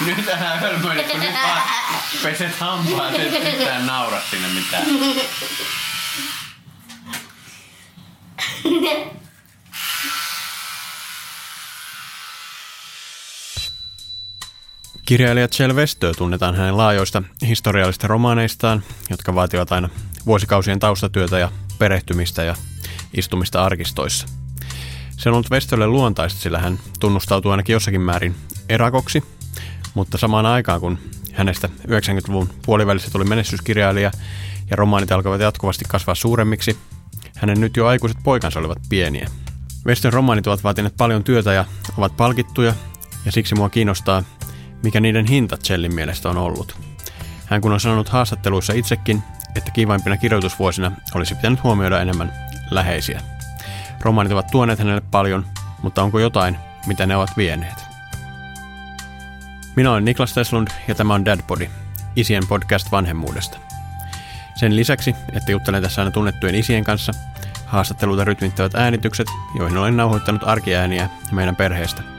Nyt älä hölmöile, kun nyt vaan peset hampaat, et yhtään naura sinne mitään. Kirjailija Westö tunnetaan hänen laajoista historiallisista romaaneistaan, jotka vaativat aina vuosikausien taustatyötä ja perehtymistä ja istumista arkistoissa. Se on ollut Westölle luontaista, sillä hän tunnustautuu ainakin jossakin määrin erakoksi, mutta samaan aikaan kun hänestä 90-luvun puolivälissä tuli menestyskirjailija ja romaanit alkoivat jatkuvasti kasvaa suuremmiksi, hänen nyt jo aikuiset poikansa olivat pieniä. Westön romaanit ovat vaatineet paljon työtä ja ovat palkittuja, ja siksi mua kiinnostaa, mikä niiden hinta Chellin mielestä on ollut. Hän kun on sanonut haastatteluissa itsekin, että kivaimpina kirjoitusvuosina olisi pitänyt huomioida enemmän läheisiä. Romaanit ovat tuoneet hänelle paljon, mutta onko jotain, mitä ne ovat vieneet? Minä olen Niklas Teslund ja tämä on Dadpodi, isien podcast vanhemmuudesta. Sen lisäksi, että juttelen tässä aina tunnettujen isien kanssa, haastatteluita rytmittävät äänitykset, joihin olen nauhoittanut arkiääniä meidän perheestä.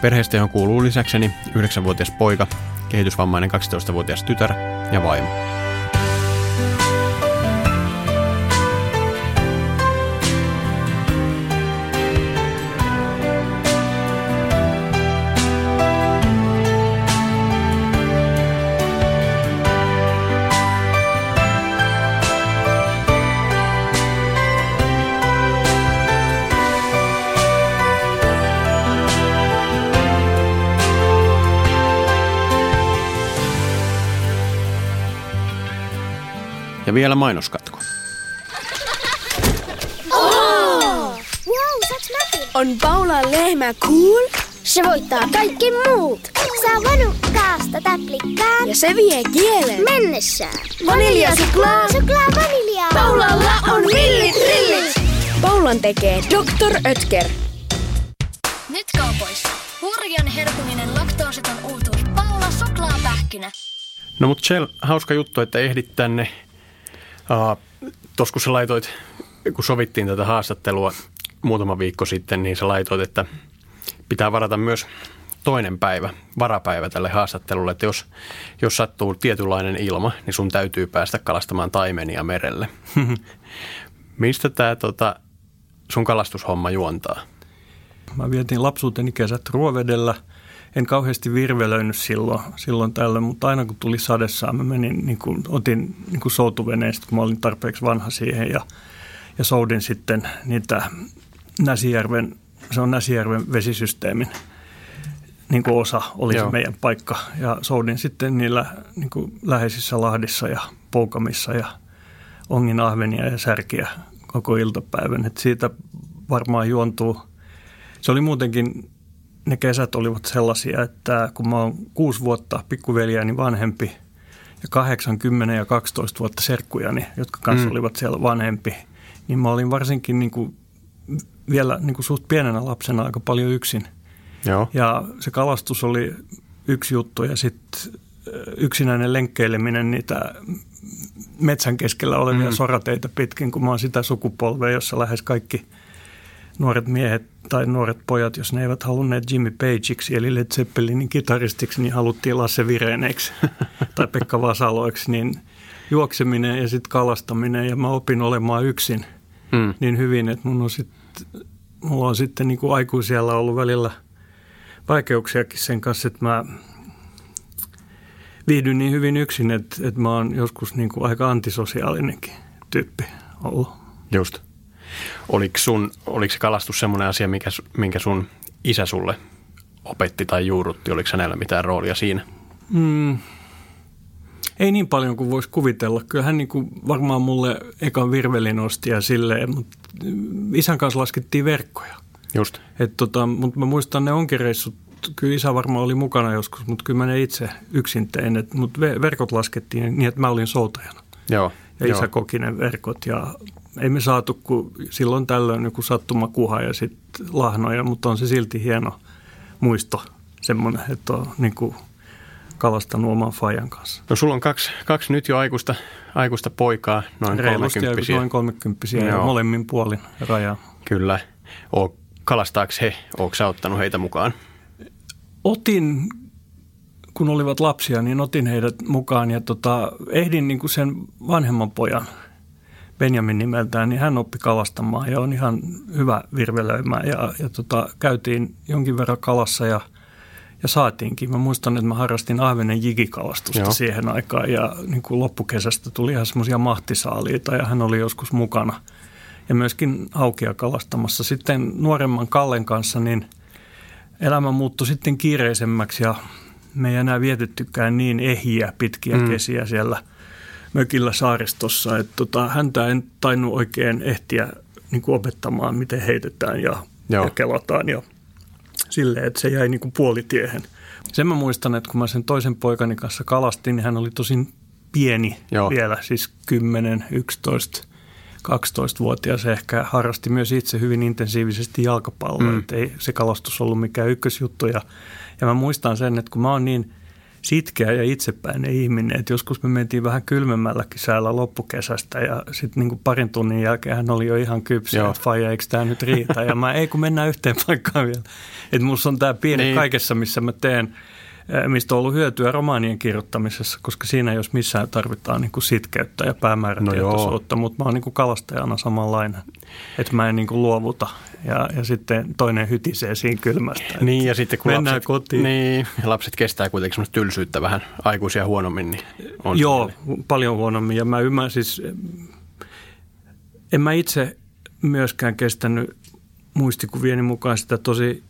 Perheestä, johon kuuluu lisäkseni 9-vuotias poika, kehitysvammainen 12-vuotias tytär ja vaimo. Vielä mainoskatko. Oh! Wow, On Paula lehmä cool? Se voittaa kaikki muut. Saa vanukkaasta täplikkaan. Ja se vie kielen. Mennessään. Vanilja suklaa. Suklaa vanilja. Paulalla on millit rillit. Paulan tekee Dr. Ötker. Nyt kaupoissa. Hurjan herkuminen laktoositon uutuus. Paula suklaapähkinä. No mut Shell, hauska juttu, että ehdit tänne Uh, Tuossa kun sä laitoit, kun sovittiin tätä haastattelua muutama viikko sitten, niin sä laitoit, että pitää varata myös toinen päivä, varapäivä tälle haastattelulle, että jos, jos sattuu tietynlainen ilma, niin sun täytyy päästä kalastamaan taimenia merelle. Mistä tämä tota, sun kalastushomma juontaa? Mä vietin lapsuuteni kesät Ruovedellä – en kauheasti virvelöinyt silloin, silloin tällöin, mutta aina kun tuli sadessa, mä menin, niin kuin, otin niin kuin soutuveneestä, kun mä olin tarpeeksi vanha siihen ja, ja soudin sitten niitä Näsijärven, se on Näsijärven vesisysteemin niin kuin osa oli Joo. se meidän paikka. Ja soudin sitten niillä niin kuin läheisissä lahdissa ja poukamissa ja ongin ahvenia ja särkiä koko iltapäivän. Et siitä varmaan juontuu. Se oli muutenkin ne kesät olivat sellaisia, että kun mä oon kuusi vuotta pikkuveljäni vanhempi ja 80 ja 12 vuotta serkkujani, jotka kanssa mm. olivat siellä vanhempi, niin mä olin varsinkin niin kuin vielä niin kuin suht pienenä lapsena aika paljon yksin. Joo. Ja se kalastus oli yksi juttu ja sitten yksinäinen lenkkeileminen niitä metsän keskellä olevia mm. sorateita pitkin, kun mä oon sitä sukupolvea, jossa lähes kaikki – nuoret miehet tai nuoret pojat, jos ne eivät halunneet Jimmy Pageiksi eli Led Zeppelinin kitaristiksi, niin haluttiin Lasse Vireneeksi tai Pekka Vasaloiksi, niin juokseminen ja sitten kalastaminen ja mä opin olemaan yksin mm. niin hyvin, että mun on sit, mulla on sitten niin kuin aikuisiellä ollut välillä vaikeuksiakin sen kanssa, että mä viihdyn niin hyvin yksin, että, että mä oon joskus niin kuin aika antisosiaalinenkin tyyppi ollut. Just. Oliko, sun, oliko se kalastus semmoinen asia, mikä, minkä sun isä sulle opetti tai juurutti? Oliko hänellä mitään roolia siinä? Mm, ei niin paljon kuin voisi kuvitella. Kyllä hän niin kuin varmaan mulle ekan virvelin osti ja silleen, mutta isän kanssa laskettiin verkkoja. Just. Et tota, mutta mä muistan ne onkireissut, kyllä isä varmaan oli mukana joskus, mutta kyllä mä ne itse yksin tein. Mutta verkot laskettiin niin, että mä olin soutajana. Joo. Ja isä koki ne verkot ja ei me saatu kuin silloin tällöin joku sattumakuha ja sitten lahnoja, mutta on se silti hieno muisto semmoinen, että on niin kuin kalastanut oman fajan kanssa. No sulla on kaksi, kaksi nyt jo aikuista, aikuista poikaa, noin Reilusti 30 noin 30 ja molemmin puolin rajaa. Kyllä. O, kalastaako he? Oletko sä ottanut heitä mukaan? Otin, kun olivat lapsia, niin otin heidät mukaan ja tota, ehdin niin kuin sen vanhemman pojan, Benjamin nimeltään, niin hän oppi kalastamaan ja on ihan hyvä virvelöimään ja, ja tota, käytiin jonkin verran kalassa ja, ja saatiinkin. Mä muistan, että mä harrastin ahvenen jigikalastusta Joo. siihen aikaan ja niin kuin loppukesästä tuli ihan semmoisia mahtisaaliita ja hän oli joskus mukana. Ja myöskin haukia kalastamassa. Sitten nuoremman Kallen kanssa niin elämä muuttui sitten kiireisemmäksi ja me ei enää vietettykään niin ehiä pitkiä mm. kesiä siellä mökillä saaristossa. Että tota, häntä en tainnut oikein ehtiä niin kuin opettamaan, miten heitetään ja, Joo. ja kelataan ja silleen, että se jäi niin kuin puolitiehen. Sen mä muistan, että kun mä sen toisen poikani kanssa kalastin, niin hän oli tosin pieni Joo. vielä, siis 10, 11, 12-vuotias ehkä harrasti myös itse hyvin intensiivisesti jalkapalloa, mm. ei se kalastus ollut mikään ykkösjuttu. Ja, ja mä muistan sen, että kun mä oon niin sitkeä ja itsepäinen ihminen, että joskus me mentiin vähän kylmemmälläkin säällä loppukesästä ja sitten niin parin tunnin jälkeen hän oli jo ihan kypsä, että faija, eikö tämä nyt riitä? Ja mä, ei kun mennään yhteen paikkaan vielä. Että musta on tämä piirre Niin. kaikessa, missä mä teen, mistä on ollut hyötyä romaanien kirjoittamisessa, koska siinä jos missään tarvitaan niin kuin sitkeyttä ja päämäärätietoisuutta, no mutta mä oon niin kuin kalastajana samanlainen, että mä en niin kuin luovuta ja, ja sitten toinen hytisee siinä kylmästä. Niin, ja sitten kun Mennään lapset, kotiin. Niin, lapset kestää kuitenkin semmoista tylsyyttä vähän aikuisia huonommin, niin on Joo, semmoinen- paljon huonommin. Ja mä ymmärrän siis, en mä itse myöskään kestänyt muistikuvieni mukaan sitä tosi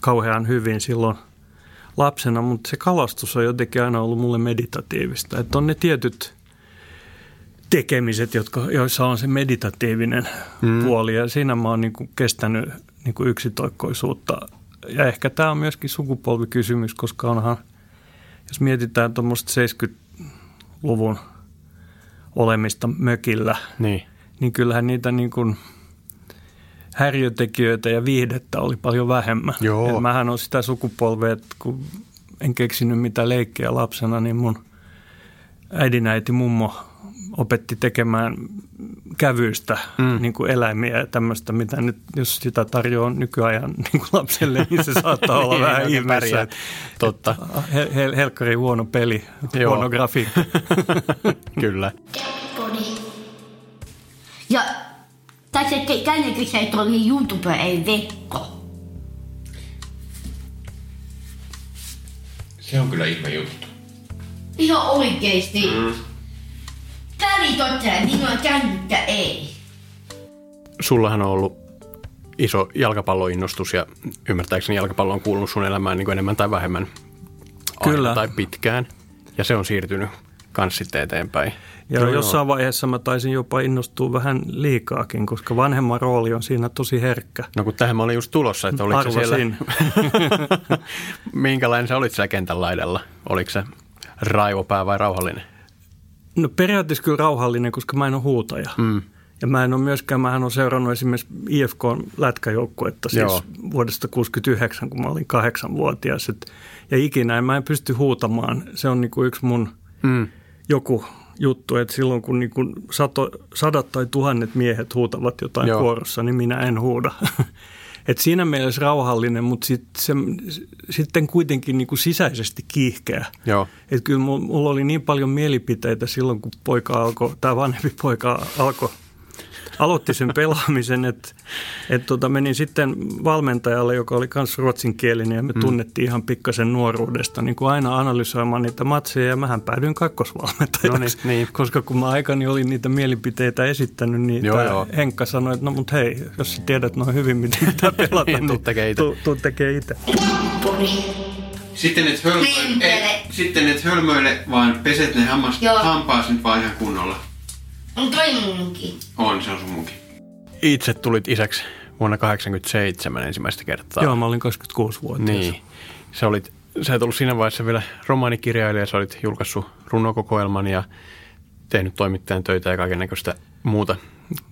kauhean hyvin silloin lapsena, mutta se kalastus on jotenkin aina ollut mulle meditatiivista. Että on ne tietyt tekemiset, jotka, joissa on se meditatiivinen mm. puoli ja siinä mä oon niin kuin kestänyt niin kuin yksitoikkoisuutta. Ja ehkä tämä on myöskin sukupolvikysymys, koska onhan, jos mietitään tuommoista 70-luvun olemista mökillä, Niin. niin kyllähän niitä niin kuin häiriötekijöitä ja viihdettä oli paljon vähemmän. Joo. Et mähän on sitä sukupolvea, että kun en keksinyt mitään leikkejä lapsena, niin mun äidinäiti mummo opetti tekemään kävyistä mm. niin kuin eläimiä ja tämmöistä, mitä nyt, jos sitä tarjoaa nykyajan niin kuin lapselle, niin se saattaa olla Niin, vähän ihmeessä. Totta. Hel- hel- helkkari huono peli, Joo. huono grafiikka. Kyllä. Podi. Ja tässä te- tännekin se tuli YouTube ei vekko. Se on kyllä ihme juttu. Ihan oikeesti. Mm. Väli totta, minua kännykkä ei. Sullahan on ollut iso jalkapalloinnostus ja ymmärtääkseni jalkapallo on kuulunut sun elämään niin enemmän tai vähemmän aina Kyllä. tai pitkään. Ja se on siirtynyt kans sitten eteenpäin. Ja Joo, jossain vaiheessa mä taisin jopa innostua vähän liikaakin, koska vanhemman rooli on siinä tosi herkkä. No kun tähän mä olin just tulossa, että oliko se siellä, Arvasin. minkälainen sä olit siellä kentän laidalla? Oliko se raivopää vai rauhallinen? No periaatteessa kyllä rauhallinen, koska mä en ole huutaja. Mm. Ja mä en ole myöskään, mähän on seurannut esimerkiksi IFK lätkäjoukkuetta siis Joo. vuodesta 69, kun mä olin kahdeksanvuotias. Et, ja ikinä en, mä en pysty huutamaan. Se on niinku yksi mun Mm. Joku juttu, että silloin kun niinku sato, sadat tai tuhannet miehet huutavat jotain Joo. Kuorossa, niin minä en huuda. Et siinä mielessä rauhallinen, mutta sit se, sitten kuitenkin niinku sisäisesti kiihkeä. Joo. Että kyllä mulla, mulla oli niin paljon mielipiteitä silloin, kun poika alkoi, tämä vanhempi poika alkoi, aloitti sen pelaamisen, että et tota, menin sitten valmentajalle, joka oli myös ruotsinkielinen ja me mm. tunnettiin ihan pikkasen nuoruudesta, niin kuin aina analysoimaan niitä matseja ja mähän päädyin kakkosvalmentajaksi, No niin, niin. koska kun mä aikani olin niitä mielipiteitä esittänyt, niin Joo, joo. Henkka sanoi, että no mut hei, jos sä tiedät noin hyvin, miten pitää pelata, Niin, tuu tekee ite. tuu, tuu tekee itse. Sitten et, hölmöile, et, sitten et hölmöile, vaan peset ne hammas, hampaas nyt vaan ihan kunnolla. On toi munkin. On, se on sun munkin. Itse tulit isäksi vuonna 1987 ensimmäistä kertaa. Joo, mä olin 26-vuotias. Niin. Sä, olit, sä et ollut siinä vaiheessa vielä romaanikirjailija, sä olit julkaissut runokokoelman ja tehnyt toimittajan töitä ja kaiken näköistä muuta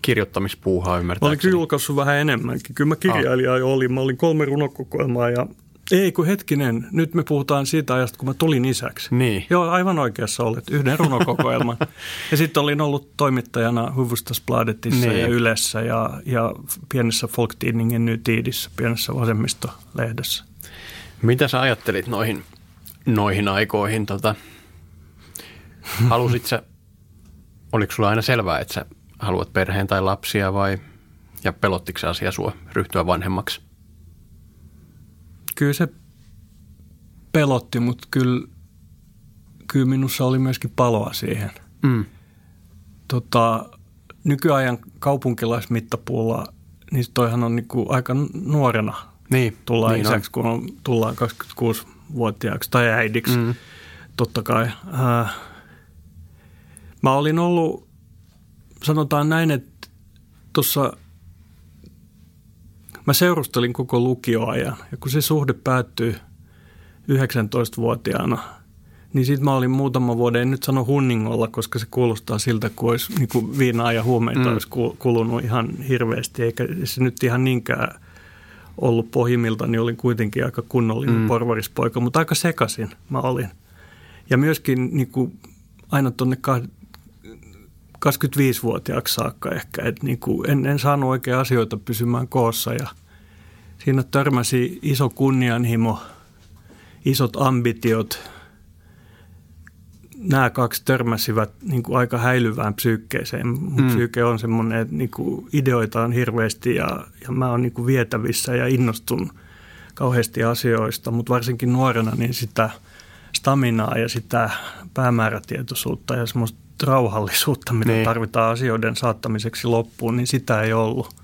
kirjoittamispuuhaa Mä olin ymmärtääkseni. julkaissut vähän enemmänkin. Kyllä mä kirjailija jo olin. Mä olin kolme runokokoelmaa ja Ei kun hetkinen, nyt me puhutaan siitä ajasta, kun mä tulin isäksi. Niin. Joo, aivan oikeassa olet, yhden runokokoelman. ja sitten olin ollut toimittajana Hufvudstadsbladetissa Niin. ja Ylessä ja, ja pienessä Folktidningen Ny Tiidissä, pienessä vasemmistolehdessä. Mitä sä ajattelit noihin, noihin aikoihin? Tota, halusit sä, oliko sulla aina selvää, että sä haluat perheen tai lapsia vai, ja pelottiko se asia sua ryhtyä vanhemmaksi? Kyllä se pelotti, mutta kyllä, kyllä minussa oli myöskin paloa siihen. Mm. Tota, nykyajan kaupunkilaismittapuulla, niin toihan on niinku aika nuorena Niin, tullaan niin niin isäksi, kun on, tullaan 26-vuotiaaksi tai äidiksi, mm. totta kai. Äh, mä olin ollut, sanotaan näin, että tuossa mä seurustelin koko lukioajan ja kun se suhde päättyi 19-vuotiaana, niin sitten mä olin muutama vuoden, en nyt sano hunningolla, koska se kuulostaa siltä, kuin olisi niin kuin viinaa ja huumeita mm. olisi ku- kulunut ihan hirveästi, eikä se nyt ihan niinkään ollut pohjimmilta, niin olin kuitenkin aika kunnollinen mm. porvarispoika, mutta aika sekasin mä olin. Ja myöskin niin kuin aina tuonne 25-vuotiaaksi saakka ehkä, että niin kuin en, en saanut oikein asioita pysymään koossa ja siinä törmäsi iso kunnianhimo, isot ambitiot. Nämä kaksi törmäsivät niin kuin aika häilyvään psyykkeeseen. Mun mm. psyyke on semmoinen, että niin kuin ideoita on hirveästi ja, ja mä oon niin kuin vietävissä ja innostun kauheasti asioista, mutta varsinkin nuorena niin sitä staminaa ja sitä päämäärätietoisuutta ja semmoista rauhallisuutta, mitä Niin. tarvitaan asioiden saattamiseksi loppuun, niin sitä ei ollut.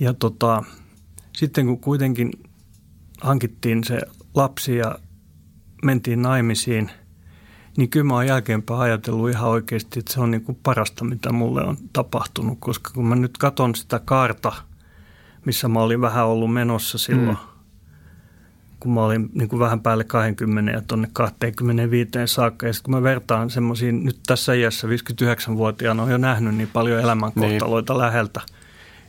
Ja tota, sitten kun kuitenkin hankittiin se lapsi ja mentiin naimisiin, niin kyllä mä oon jälkeenpäin ajatellut ihan oikeasti, että se on niin kuin parasta, mitä mulle on tapahtunut, koska kun mä nyt katson sitä kaarta, missä mä olin vähän ollut menossa silloin, mm. Kun mä olin niin kuin vähän päälle 20 ja tuonne 25 saakka. Ja sitten kun mä vertaan semmoisiin, nyt tässä iässä 59-vuotiaana on jo nähnyt niin paljon elämänkohtaloita niin. läheltä,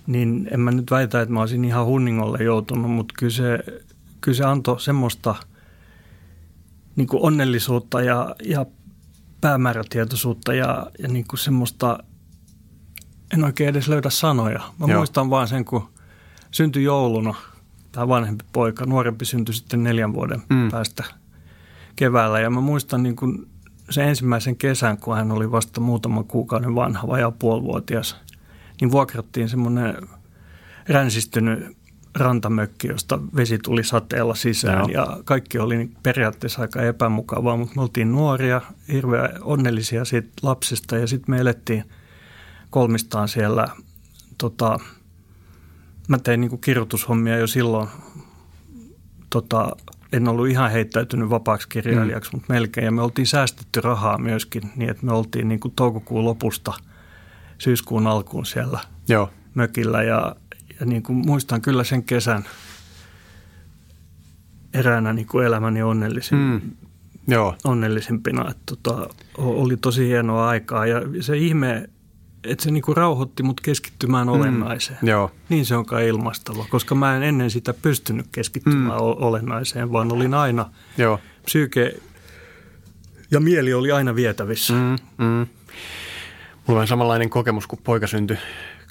niin en mä nyt väitä, että mä olisin ihan hunningolle joutunut, mutta kyllä se, kyllä se antoi semmoista niin kuin onnellisuutta ja, ja päämäärätietoisuutta ja, ja niin kuin semmoista, en oikein edes löydä sanoja. Mä Joo. muistan vaan sen, kun syntyi jouluna tämä vanhempi poika, nuorempi syntyi sitten neljän vuoden Mm. päästä keväällä. Ja mä muistan niin kuin sen ensimmäisen kesän, kun hän oli vasta muutaman kuukauden vanha, vajaa puolivuotias, niin vuokrattiin semmoinen ränsistynyt rantamökki, josta vesi tuli sateella sisään Joo. ja kaikki oli periaatteessa aika epämukavaa, mutta me oltiin nuoria, hirveän onnellisia siitä lapsesta ja sitten me elettiin kolmistaan siellä, tota, mä tein niin kirjoitushommia jo silloin, tota, en ollut ihan heittäytynyt vapaaksi kirjailijaksi, mm. mutta melkein. Ja me oltiin säästetty rahaa myöskin niin, että me oltiin niin kuin toukokuun lopusta syyskuun alkuun siellä Joo. mökillä ja, ja niin kuin muistan kyllä sen kesän eräänä niin kuin elämäni onnellisin, Mm. Joo. onnellisimpina. Että tota, oli tosi hienoa aikaa ja se ihme, että se niin kuin rauhoitti mut keskittymään olennaiseen. Joo. Niin se on kai ilmastava, koska mä en ennen sitä pystynyt keskittymään mm. olennaiseen, vaan olin aina Joo. psyyke ja mieli oli aina vietävissä. Mm. Mm, mm. Mulla on samanlainen kokemus, kun poika syntyi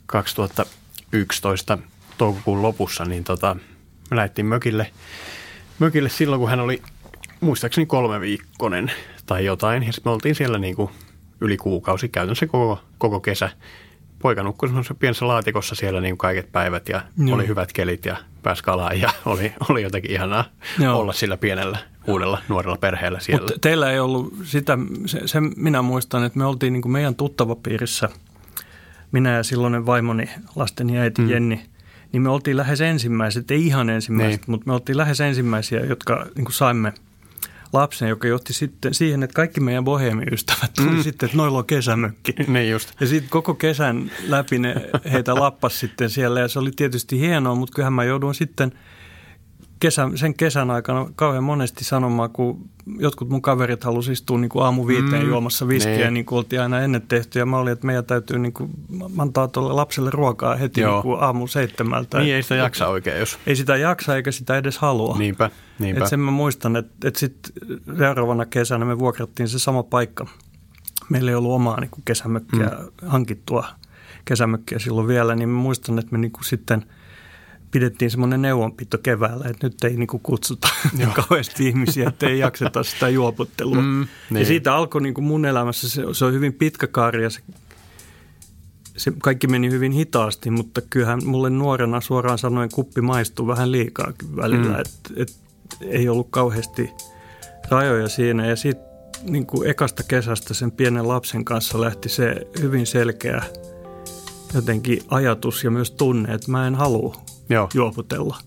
2011 toukokuun lopussa, niin tota, me lähdettiin mökille, mökille silloin, kun hän oli muistaakseni kolme viikkonen tai jotain. Ja sitten me oltiin siellä niin kuin yli kuukausi, käytännössä koko, koko kesä. Poika nukkui semmoisessa pienessä laatikossa siellä niin kaiket päivät ja Joo. oli hyvät kelit ja pääsi kalaan ja oli, oli jotenkin ihanaa Joo. olla sillä pienellä uudella nuorella perheellä siellä. Mutta teillä ei ollut sitä, se, se minä muistan, että me oltiin niin kuin meidän tuttavapiirissä, minä ja silloinen vaimoni, lasteni äiti mm. Jenni, niin me oltiin lähes ensimmäiset, ei ihan ensimmäiset, Niin. mutta me oltiin lähes ensimmäisiä, jotka niin kuin saimme lapsen, joka johti sitten siihen, että kaikki meidän bohemiystävät tuli mm. sitten, että noilla on kesämökki. niin just. Ja sitten koko kesän läpi ne heitä lappas sitten siellä ja se oli tietysti hienoa, mutta kyllähän mä joudun sitten kesän, sen kesän aikana kauhean monesti sanomaan, kun jotkut mun kaverit halusivat istua niin kuin aamu viiteen mm, juomassa viskiä, niin. niin kuin oltiin aina ennen tehty. Ja mä olin, että meidän täytyy niin kuin, antaa tuolle lapselle ruokaa heti niin kuin aamu seitsemältä. Niin, ei sitä jaksa oikein, jos... Ei sitä jaksa eikä sitä edes halua. Niinpä, niinpä. Et sen mä muistan, että, että sitten seuraavana kesänä me vuokrattiin se sama paikka. Meillä ei ollut omaa niin kuin kesämökkiä mm. hankittua kesämökkiä silloin vielä, niin mä muistan, että me niin kuin sitten – pidettiin semmoinen neuvonpito keväällä, että nyt ei niinku kutsuta Joo. kauheasti ihmisiä, että ei jakseta sitä juoputtelua. Mm, niin. Ja siitä alkoi niinku mun elämässä, se, se on hyvin pitkä kaari ja se, se kaikki meni hyvin hitaasti, mutta kyllähän mulle nuorena suoraan sanoen kuppi maistuu vähän liikaa välillä, mm. että et, ei ollut kauheasti rajoja siinä. Ja sitten niin kuin ekasta kesästä sen pienen lapsen kanssa lähti se hyvin selkeä jotenkin ajatus ja myös tunne, että mä en halua Joo. juoputella.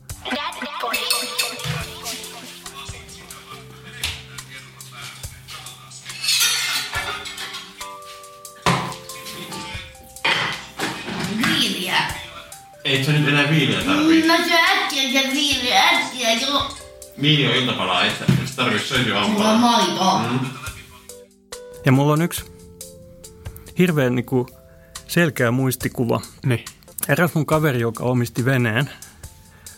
Viiliä. Ei se nyt enää viiniä tarvii. Mä syön äkkiä sen viiliä äkkiä, joo. Viini on iltapalaa, ei sitä, sitä tarvitse söisyä Mulla on aamulla. maitoa. Mm. Ja mulla on yksi hirveän niin kuin selkeä muistikuva. Niin. Eräs mun kaveri, joka omisti veneen,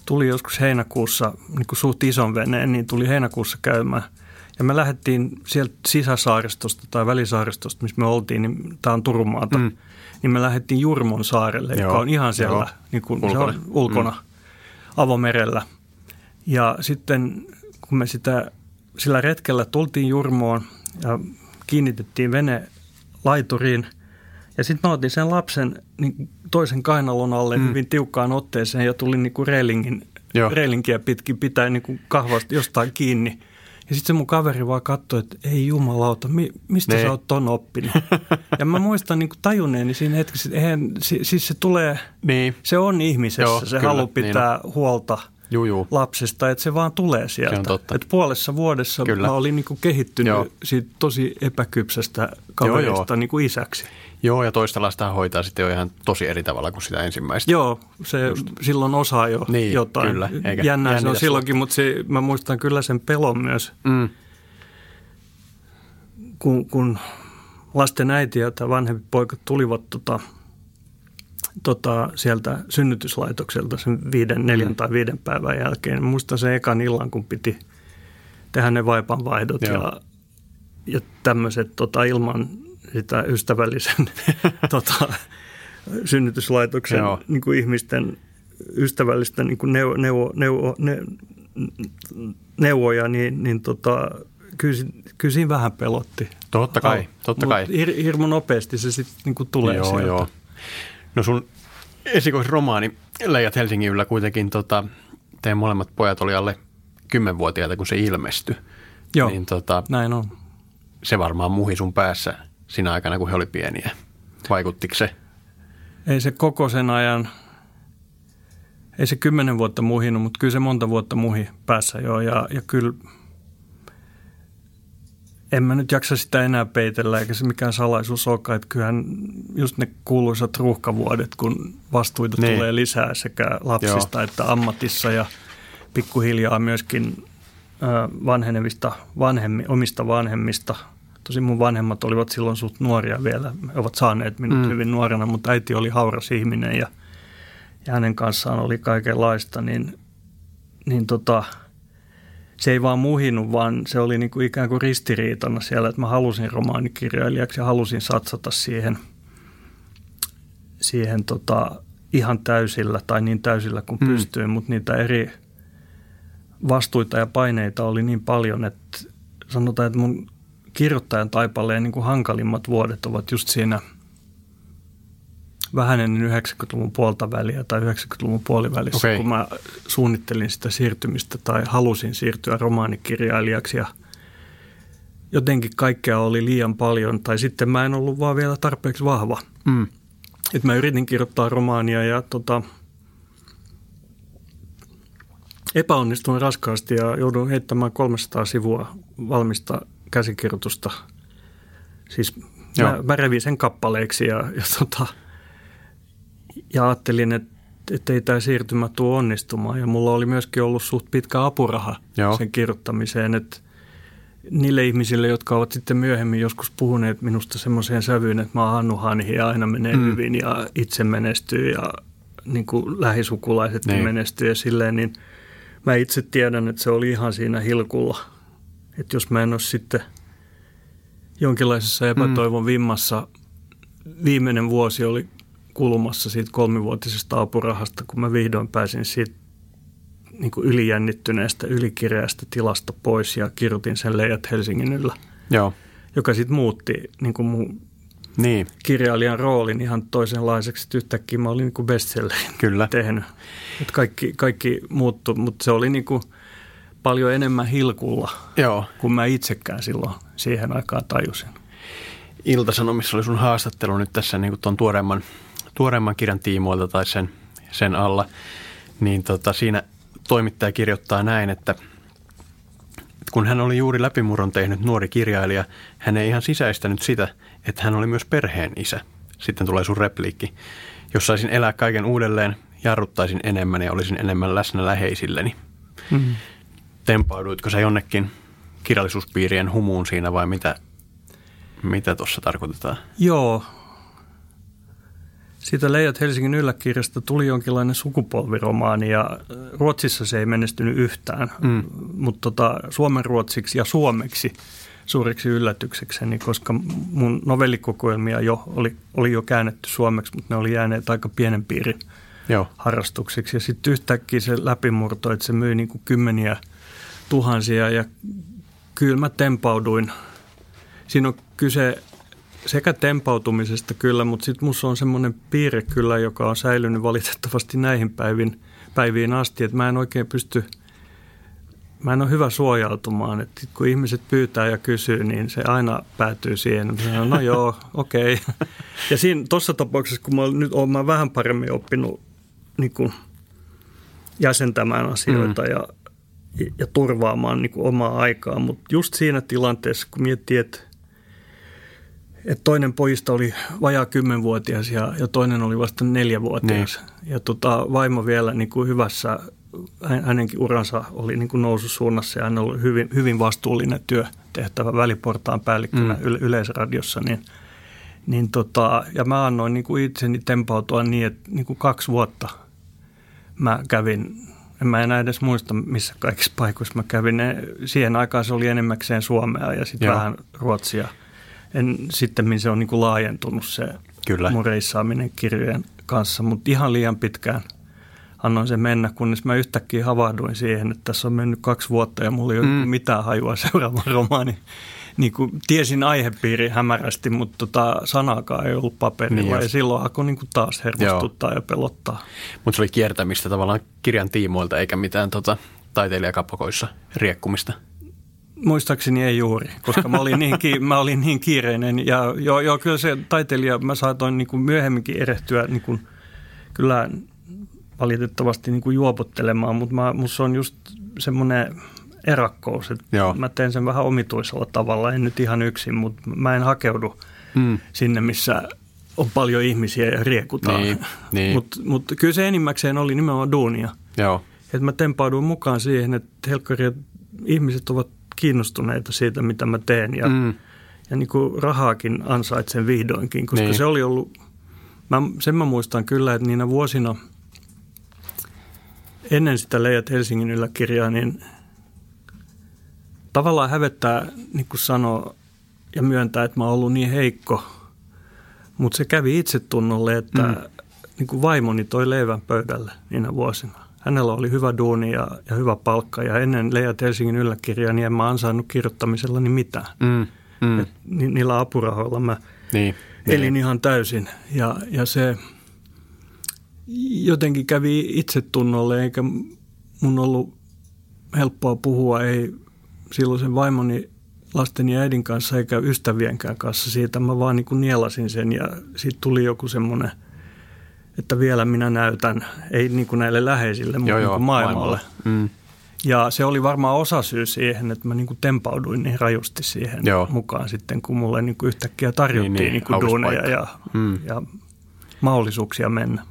tuli joskus heinäkuussa, niin kuin suht ison veneen, niin tuli heinäkuussa käymään. Ja me lähdettiin sieltä sisäsaaristosta tai välisaaristosta, missä me oltiin, niin tämä on Turunmaata, mm. niin me lähdettiin Jurmon saarelle, Joo. joka on ihan siellä Joo. niin kuin, Ulkona. Se on ulkona mm. avomerellä. Ja sitten kun me sitä, sillä retkellä tultiin Jurmoon ja kiinnitettiin vene laituriin, ja sitten mä otin sen lapsen niin toisen kainalon alle mm. hyvin tiukkaan otteeseen ja tuli niin kuin reilingin, Joo. reilinkiä pitkin pitää niin kuin kahvasta jostain kiinni. Ja sitten se mun kaveri vaan katsoi, että ei jumalauta, mi, mistä Ne. sä oot ton oppinut? ja mä muistan niin kuin tajunneeni siinä hetkessä, että eihän, si, siis se tulee, Niin. se on ihmisessä, Joo, se kyllä, halu niin pitää huolta Juu, juu. lapsesta, että se vaan tulee sieltä. Se on totta. Et puolessa vuodessa Kyllä. mä olin niin kuin kehittynyt Joo. siitä tosi epäkypsästä kaverista joo. niin kuin isäksi. Joo, ja toista lasta hoitaa sitten jo ihan tosi eri tavalla kuin sitä ensimmäistä. Joo, se Just. silloin osaa jo Niin, jotain. kyllä, eikä Jännää se on silloinkin, mutta se, mä muistan kyllä sen pelon myös, Mm. kun, kun lasten äiti ja tämä vanhempi poika tulivat tota, tota, sieltä synnytyslaitokselta sen viiden, neljän Mm. tai viiden päivän jälkeen. Muistan sen ekan illan, kun piti tehdä ne vaipanvaihdot Joo. ja, ja tämmöiset tota, ilman sitä ystävällisen tota, synnytyslaitoksen Joo. niin kuin ihmisten ystävällistä niin kuin neuvo, neuvo, neuvo, ne, neuvoja, niin, niin tota, kyllä, kyllä siinä vähän pelotti. Totta kai, totta kai. Mut Hir, hirmu nopeasti se sitten niin tulee joo, sieltä. joo. No sun esikoisromaani Leijat Helsingin yllä kuitenkin tota, teidän molemmat pojat oli alle kymmenvuotiaita, kun se ilmestyi. Joo, Niin tota, näin on. se varmaan muhi sun päässä siinä aikana, kun he oli pieniä. Vaikuttiko se? Ei se koko sen ajan, ei se kymmenen vuotta muhinut, mutta kyllä se monta vuotta muhi päässä jo. Ja, ja kyllä en mä nyt jaksa sitä enää peitellä, eikä se mikään salaisuus olekaan. Että kyllähän just ne kuuluisat ruuhkavuodet, kun vastuita Niin. tulee lisää sekä lapsista Joo. että ammatissa ja pikkuhiljaa myöskin vanhenevista vanhemmi, omista vanhemmista. Tosin mun vanhemmat olivat silloin suht nuoria vielä. He ovat saaneet minut mm. hyvin nuorena, mutta äiti oli hauras ihminen ja, ja hänen kanssaan oli kaikenlaista. Niin, niin tota, se ei vaan muhinut, vaan se oli niin kuin ikään kuin ristiriitana siellä, että mä halusin romaanikirjailijaksi ja halusin satsata siihen, siihen tota, ihan täysillä tai niin täysillä kuin Mm. mm. pystyin, mutta niitä eri vastuita ja paineita oli niin paljon, että sanotaan, että mun kirjoittajan taipaleen niin kuin hankalimmat vuodet ovat just siinä vähän ennen 90-luvun puolta väliä tai 90-luvun puolivälissä, Okei. kun mä suunnittelin sitä siirtymistä tai halusin siirtyä romaanikirjailijaksi ja jotenkin kaikkea oli liian paljon tai sitten mä en ollut vaan vielä tarpeeksi vahva. Mm. Et mä yritin kirjoittaa romaania ja tota, epäonnistuin raskaasti ja joudun heittämään 300 sivua valmista käsikirjoitusta. Siis Joo. mä, mä revin sen kappaleiksi ja, ja, tota, ja ajattelin, että että ei tämä siirtymä tule onnistumaan. Ja mulla oli myöskin ollut suht pitkä apuraha Joo. sen kirjoittamiseen. Että niille ihmisille, jotka ovat sitten myöhemmin joskus puhuneet minusta semmoiseen sävyyn, että mä oon Hannu Hanhi ja aina menee mm. hyvin ja itse menestyy ja niin kuin lähisukulaisetkin Niin. menestyy ja silleen, niin mä itse tiedän, että se oli ihan siinä hilkulla. Että jos mä en ole sitten jonkinlaisessa epätoivon vimmassa, viimeinen vuosi oli kulumassa siitä kolmivuotisesta apurahasta, kun mä vihdoin pääsin siitä niin kuin ylijännittyneestä, ylikireästä tilasta pois ja kirjoitin sen Leijat Helsingin yllä, Joo, joka sitten muutti niin kuin mun niin, kirjailijan roolin ihan toisenlaiseksi. Yhtäkkiä mä olin niin bestsellerin kyllä. tehnyt. Et kaikki, kaikki muuttui, mutta se oli niin kuin paljon enemmän hilkulla Joo, kuin mä itsekään silloin siihen aikaan tajusin. Ilta-Sanomissa oli sun haastattelu nyt tässä niin kuin tuon tuoreemman, tuoreemman kirjan tiimoilta tai sen, sen alla, niin tota, siinä toimittaja kirjoittaa näin, että kun hän oli juuri läpimurron tehnyt nuori kirjailija, hän ei ihan sisäistänyt sitä, että hän oli myös perheen isä. Sitten tulee sun repliikki. Jos saisin elää kaiken uudelleen, jarruttaisin enemmän ja olisin enemmän läsnä läheisilleni. Mm. Tempauduitko sä jonnekin kirjallisuuspiirien humuun siinä vai mitä, mitä tuossa tarkoitetaan? Joo. Siitä Leijat Helsingin ylläkirjasta tuli jonkinlainen sukupolviromaani ja äh, Ruotsissa se ei menestynyt yhtään, Mm. mutta tota, suomen ruotsiksi ja suomeksi suureksi yllätyksekseni, koska mun novellikokoelmia jo oli, oli jo käännetty suomeksi, mutta ne oli jääneet aika pienen piirin Joo, harrastuksiksi. Ja sitten yhtäkkiä se läpimurto, että se myi niin kuin kymmeniä tuhansia ja kyllä mä tempauduin. Siinä on kyse sekä tempautumisesta kyllä, mutta sitten musta on semmoinen piirre kyllä, joka on säilynyt valitettavasti näihin päivin, päiviin asti, että mä en oikein pysty, mä en ole hyvä suojautumaan, että kun ihmiset pyytää ja kysyy, niin se aina päätyy siihen, että sanon, no joo, okei. Okay. Ja siinä tuossa tapauksessa, kun mä nyt olen mä vähän paremmin oppinut niin kuin jäsentämään asioita mm. ja, ja turvaamaan niin kuin omaa aikaa, mutta just siinä tilanteessa, kun miettii, että että toinen pojista oli vajaa kymmenvuotias ja, ja toinen oli vasta neljävuotias. Ja tota, vaimo vielä niin kuin hyvässä, hä- hänenkin uransa oli niin kuin noususuunnassa ja hän oli hyvin, hyvin vastuullinen työtehtävä väliportaan päällikkönä mm. yleisradiossa. Niin, niin tota, ja mä annoin niin kuin itseni tempautua niin, että niin kuin kaksi vuotta mä kävin, en mä enää edes muista missä kaikissa paikoissa mä kävin. Ne, siihen aikaan se oli enemmäkseen Suomea ja sitten vähän Ruotsia. En, sitten se on niin kuin laajentunut se Kyllä. mun reissaaminen kirjojen kanssa, mutta ihan liian pitkään annoin sen mennä, kunnes mä yhtäkkiä havahduin siihen, että tässä on mennyt kaksi vuotta ja mulla ei ole Mm. mm. mitään hajua seuraavan romaani. Niin kuin tiesin aihepiiri hämärästi, mutta tota, sanaakaan ei ollut paperilla Niin ja silloin alkoi niin kuin taas hermostuttaa ja pelottaa. mutta se oli kiertämistä tavallaan kirjan tiimoilta eikä mitään tota, taiteilijakapakoissa riekkumista. Muistaakseni ei juuri, koska mä olin niin, ki- mä olin niin kiireinen. Ja joo, joo, kyllä se taiteilija, mä saatoin niin kuin myöhemminkin erehtyä niin kuin, kyllä valitettavasti niin kuin juopottelemaan, mutta mä, musta on just semmoinen erakkous, että Joo. mä teen sen vähän omituisella tavalla, en nyt ihan yksin, mutta mä en hakeudu Mm. sinne, missä on paljon ihmisiä ja riekutaan. Niin, niin. Mutta mut kyllä se enimmäkseen oli nimenomaan duunia. Joo, Että mä tempauduin mukaan siihen, että helkkari, ihmiset ovat kiinnostuneita siitä, mitä mä teen. Ja, Mm. ja niin kuin rahaakin ansaitsen vihdoinkin, koska Niin. se oli ollut, mä, sen mä muistan kyllä, että niinä vuosina ennen sitä Leijat Helsingin yläkirjaa, niin tavallaan hävettää niin kuin sanoa ja myöntää, että mä oon ollut niin heikko. Mutta se kävi itsetunnolle, että mm. niin kuin vaimoni toi leivän pöydälle niinä vuosina. Hänellä oli hyvä duuni ja, ja hyvä palkka ja ennen Leijat Helsingin yläkirjaa niin en mä ansainnut kirjoittamisellani mitään. mm. Mm. Et ni, niillä apurahoilla mä niin. elin ihan täysin ja, ja se jotenkin kävi itsetunnolle eikä mun ollut helppoa puhua, ei silloisen vaimoni lasteni ja äidin kanssa eikä ystävienkään kanssa siitä. Mä vaan niin kuin nielasin sen ja siitä tuli joku semmoinen, että vielä minä näytän, ei niin kuin näille läheisille, mutta niin kuin maailmalle. Mm. Ja se oli varmaan osa syy siihen, että mä niin kuin tempauduin niin rajusti siihen Joo. mukaan sitten, kun mulle niin kuin yhtäkkiä tarjottiin Niin, niin, niin, kuin duuneja ja, Mm. ja mahdollisuuksia mennä.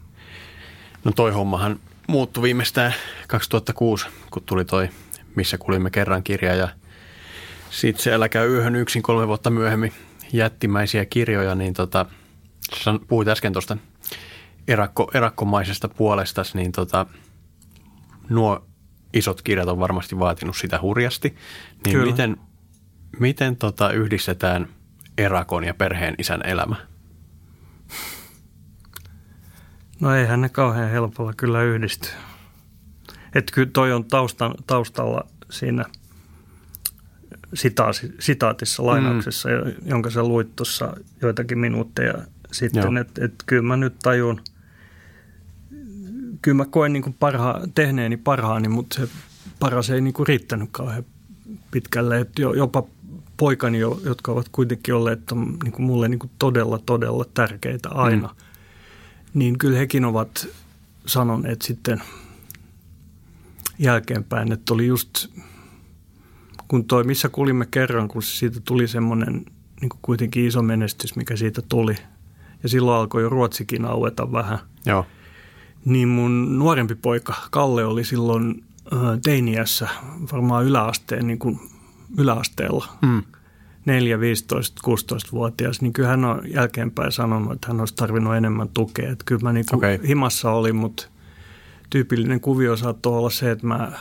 No toi hommahan muuttui viimeistään 2006, kun tuli toi Missä kulimme kerran kirja ja Sitten se Äläkä yöhön yksin kolme vuotta myöhemmin jättimäisiä kirjoja, niin tota, puhuit äsken tuosta erakko, erakkomaisesta puolesta, niin tota, nuo isot kirjat on varmasti vaatinut sitä hurjasti. Niin Kyllä. miten, miten tota yhdistetään erakon ja perheen isän elämä? No eihän ne kauhean helpolla kyllä yhdisty. Että kyllä toi on taustan, taustalla siinä sitaasi, sitaatissa, lainauksessa, mm. jonka sä luit tuossa joitakin minuutteja sitten. Että et kyllä mä nyt tajun, kyllä mä koen niin parha, tehneeni parhaani, mutta se paras ei niin kuin riittänyt kauhean pitkälle. Että jo, jopa poikani, jo- jotka ovat kuitenkin olleet tom- niin kuin mulle niin kuin todella, todella tärkeitä aina, mm. niin kyllä hekin ovat sanoneet sitten jälkeenpäin, että oli just, kun toi Missä kulimme kerran, kun siitä tuli semmoinen niin kuin kuitenkin iso menestys, mikä siitä tuli. Ja silloin alkoi jo Ruotsikin aueta vähän. Joo. Niin mun nuorempi poika Kalle oli silloin teiniässä, varmaan yläasteen, niin kuin yläasteella. Mm. 4, 15, 16-vuotias, niin kyllä hän on jälkeenpäin sanonut, että hän olisi tarvinnut enemmän tukea. Että kyllä mä niin okay. himassa olin, mutta tyypillinen kuvio saattoi olla se, että mä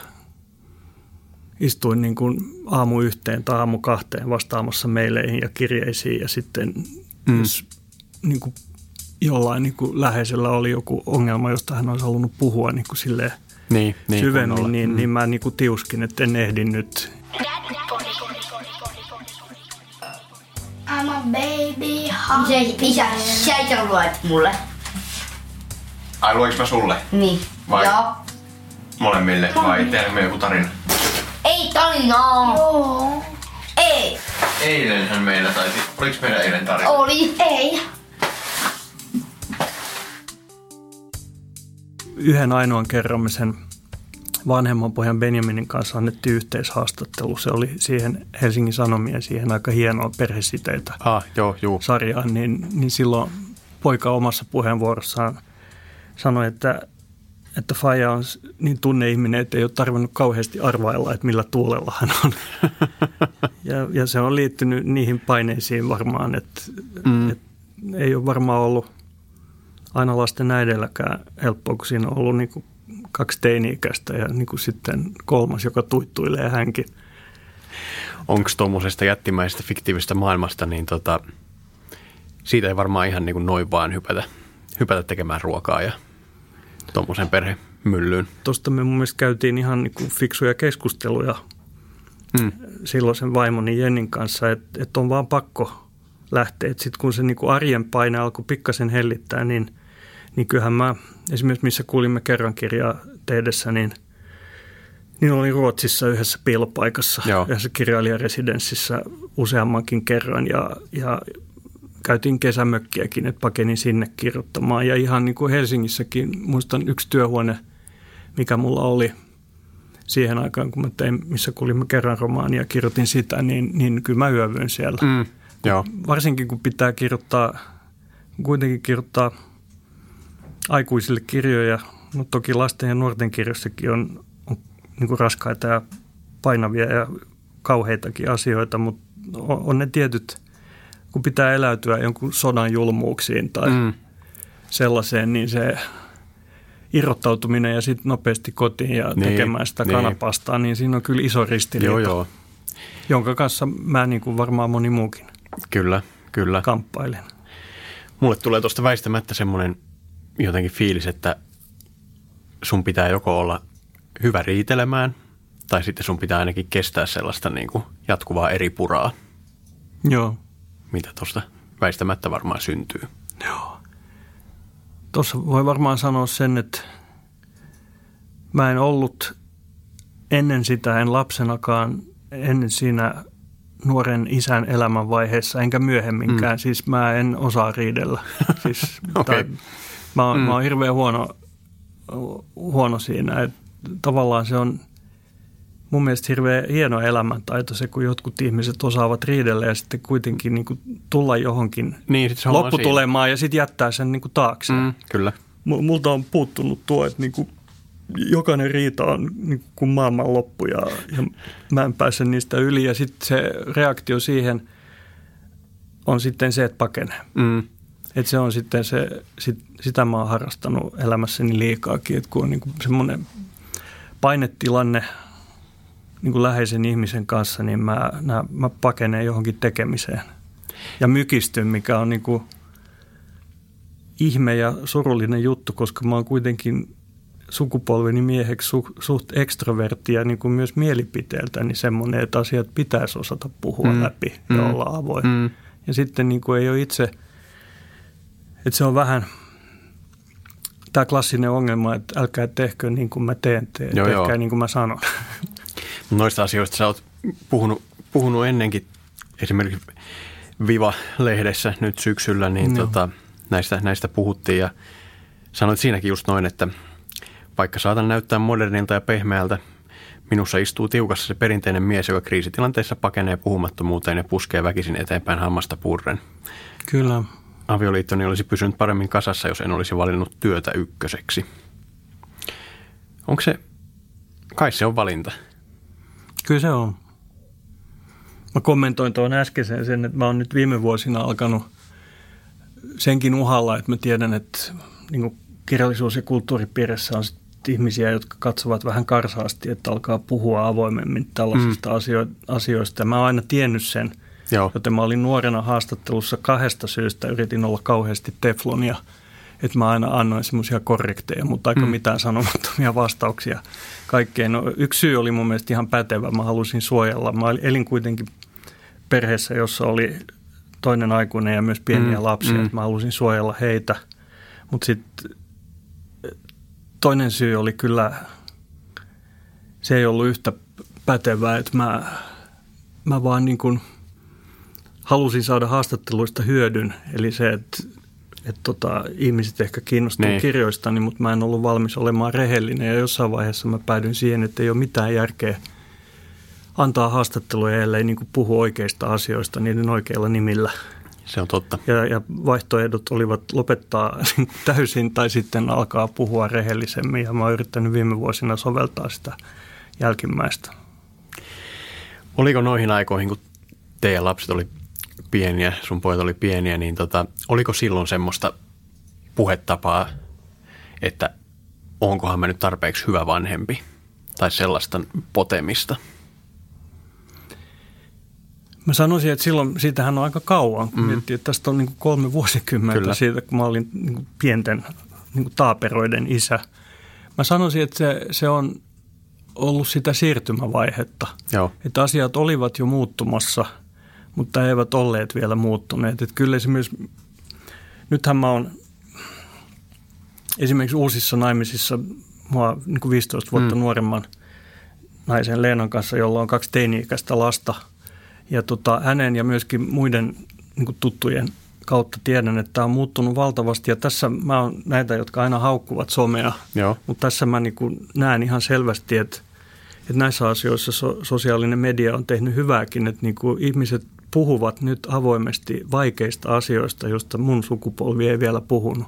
istuin niin kuin aamu yhteen tai aamu kahteen vastaamassa meileihin ja kirjeisiin ja sitten mm. jos niin kuin jollain niin kuin läheisellä oli joku ongelma, josta hän olisi halunnut puhua niin kuin silleen Niin, niin syvemmin, kunnolla. niin, niin mä niin kuin tiuskin, että en ehdi nyt I'm a baby Se, isä, sä itse luet mulle. Ai lueks mä sulle? Niin. Vai? Joo. Molemmille vai tehdäänkö me joku tarina? Ei tarinaa. Joo. Ei. Eilenhän meillä taisi. Oliks meillä eilen tarina? Oli. Ei. Yhden ainoan kerran me sen vanhemman pojan Benjaminin kanssa annettiin yhteishaastattelu. Se oli siihen Helsingin Sanomien siihen aika hienoa perhesiteitä Ah, joo, juu. sarjaan, niin, niin silloin poika omassa puheenvuorossaan sanoi, että, että Faja on niin tunneihminen, että ei ole tarvinnut kauheasti arvailla, että millä tuulella hän on. ja, ja se on liittynyt niihin paineisiin varmaan, että, mm. että ei ole varmaan ollut aina lasten äideilläkään helppoa, kun siinä on ollut niin kuin kaksi teini-ikäistä ja niin kuin sitten kolmas, joka tuittuilee hänkin. Onko tuommoisesta jättimäisestä fiktiivisestä maailmasta, niin tota, siitä ei varmaan ihan niin kuin noin vaan hypätä, hypätä tekemään ruokaa ja tuommoisen perhemyllyyn. Tuosta me mun mielestä käytiin ihan niin kuin fiksuja keskusteluja Mm. silloisen vaimoni Jennin kanssa, että, että on vaan pakko lähteä. Sitten kun se niin kuin arjen paine alkoi pikkasen hellittää, niin, niin kyllähän mä esimerkiksi missä kuulimme kerran kirjaa tehdessä, niin, niin olin Ruotsissa yhdessä piilopaikassa, Joo. yhdessä kirjailijaresidenssissä useammankin kerran ja, ja käytiin kesämökkiäkin, että pakenin sinne kirjoittamaan. Ja ihan niin kuin Helsingissäkin, muistan yksi työhuone, mikä mulla oli siihen aikaan, kun mä tein, missä kuulimme kerran romaania ja kirjoitin sitä, niin, niin kyllä mä yövyin siellä. Mm. Joo, Varsinkin kun pitää kirjoittaa, kuitenkin kirjoittaa aikuisille kirjoja, no toki lasten ja nuorten kirjossakin on, on niin kuin raskaita ja painavia ja kauheitakin asioita, mutta on, on ne tietyt, kun pitää eläytyä jonkun sodan julmuuksiin tai Mm. sellaiseen, niin se irrottautuminen ja sitten nopeasti kotiin ja Niin, tekemään sitä niin. kanapastaa, niin siinä on kyllä iso ristiriita, joo, joo. jonka kanssa mä niin kuin varmaan moni muukin Kyllä, kyllä. kamppailen. Mulle tulee tuosta väistämättä semmoinen jotenkin fiilis, että sun pitää joko olla hyvä riitelemään, tai sitten sun pitää ainakin kestää sellaista niin kuin jatkuvaa eri puraa, Joo. mitä tuosta väistämättä varmaan syntyy. Joo. Tuossa voi varmaan sanoa sen, että mä en ollut ennen sitä, en lapsenakaan, ennen siinä nuoren isän elämänvaiheessa, enkä myöhemminkään. Mm. Siis mä en osaa riidellä. Siis, Okei. tai, mä, mm. mä oon hirveän huono, huono siinä. Et tavallaan se on mun mielestä hirveän hieno elämäntaito se, kun jotkut ihmiset osaavat riidellä ja sitten kuitenkin niin kuin tulla johonkin Niin, sit lopputulemaan ja sitten jättää sen niin kuin taakse. siinä. Mm. Kyllä. Multa on puuttunut tuo, että niin kuin jokainen riita on niin kuin maailman loppu ja, ja mä en pääse niistä yli. Ja sitten se reaktio siihen on sitten se, että pakenee. Mm. Et se on sitten se, sit, sitä mä oon harrastanut elämässäni liikaakin, että kun on niin semmoinen painetilanne niin kuin läheisen ihmisen kanssa, niin mä, nää, mä pakenen johonkin tekemiseen. Ja mykistyn, mikä on niin kuin ihme ja surullinen juttu, koska mä oon kuitenkin sukupolveni mieheksi su, suht ekstrovertti ja niin kuin myös mielipiteeltä, niin semmoinen, että asiat pitäisi osata puhua mm. läpi ja mm. olla avoin. Mm. Ja sitten niin kuin ei ole itse, että se on vähän tämä klassinen ongelma, että älkää tehkö niin kuin mä teen, te, joo, tehkää joo. niin kuin mä sanon. Noista asioista sä oot puhunut, puhunut ennenkin esimerkiksi Viva-lehdessä nyt syksyllä, niin tota, näistä, näistä puhuttiin ja sanoit siinäkin just noin, että vaikka saatan näyttää modernilta ja pehmeältä, minussa istuu tiukassa se perinteinen mies, joka kriisitilanteessa pakenee puhumattomuuteen ja puskee väkisin eteenpäin hammasta purren. Kyllä. Avioliittoni olisi pysynyt paremmin kasassa, jos en olisi valinnut työtä ykköseksi. Onko se, kai se on valinta? Kyllä se on. Mä kommentoin tuon äskeisen sen, että mä oon nyt viime vuosina alkanut senkin uhalla, että mä tiedän, että niin kirjallisuus- ja kulttuuripiirissä on ihmisiä, jotka katsovat vähän karsaasti, että alkaa puhua avoimemmin tällaisista mm. asio- asioista. Mä oon aina tiennyt sen, Joo. joten mä olin nuorena haastattelussa kahdesta syystä. Yritin olla kauheasti teflonia, että mä aina annoin semmoisia korrekteja, mutta aika mm. mitään sanomattomia vastauksia kaikkeen. No, yksi syy oli mun mielestä ihan pätevä. Mä halusin suojella. Mä elin kuitenkin perheessä, jossa oli toinen aikuinen ja myös pieniä mm. lapsia. Mm. Mä halusin suojella heitä. Mutta sitten toinen syy oli kyllä, se ei ollut yhtä pätevää, että mä, mä vaan niin kuin halusin saada haastatteluista hyödyn. Eli se, että, että tota, ihmiset ehkä kiinnostuu niin. kirjoistani, mutta mä en ollut valmis olemaan rehellinen. Ja jossain vaiheessa mä päädyin siihen, että ei ole mitään järkeä antaa haastatteluja, ellei niin kuin puhu oikeista asioista niiden oikeilla nimillä – se on totta. Ja, ja vaihtoehdot olivat lopettaa täysin tai sitten alkaa puhua rehellisemmin ja mä oon yrittänyt viime vuosina soveltaa sitä jälkimmäistä. Oliko noihin aikoihin, kun teidän lapset oli pieniä, sun pojat oli pieniä, niin tota, oliko silloin semmoista puhetapaa, että onkohan mä nyt tarpeeksi hyvä vanhempi tai sellaista potemista – Mä sanoisin, että silloin, siitähän on aika kauan, kun mm. miettii, että tästä on niin kolme vuosikymmentä Kyllä. siitä, kun mä olin niin pienten niin taaperoiden isä. Mä sanoisin, että se, se on ollut sitä siirtymävaihetta. Joo. Että asiat olivat jo muuttumassa, mutta eivät olleet vielä muuttuneet. Että kyllä esimerkiksi, nythän mä oon esimerkiksi uusissa naimisissa, mua niin kuin 15 vuotta mm. nuoremman naisen Leenan kanssa, jolla on kaksi teini-ikäistä lasta – ja tota, hänen ja myöskin muiden niin tuttujen kautta tiedän, että tämä on muuttunut valtavasti. Ja tässä mä oon näitä, jotka aina haukkuvat somea, Joo. mutta tässä mä niin kuin näen ihan selvästi, että, että näissä asioissa so, sosiaalinen media on tehnyt hyvääkin, että niin kuin ihmiset puhuvat nyt avoimesti vaikeista asioista, joista mun sukupolvi ei vielä puhunut.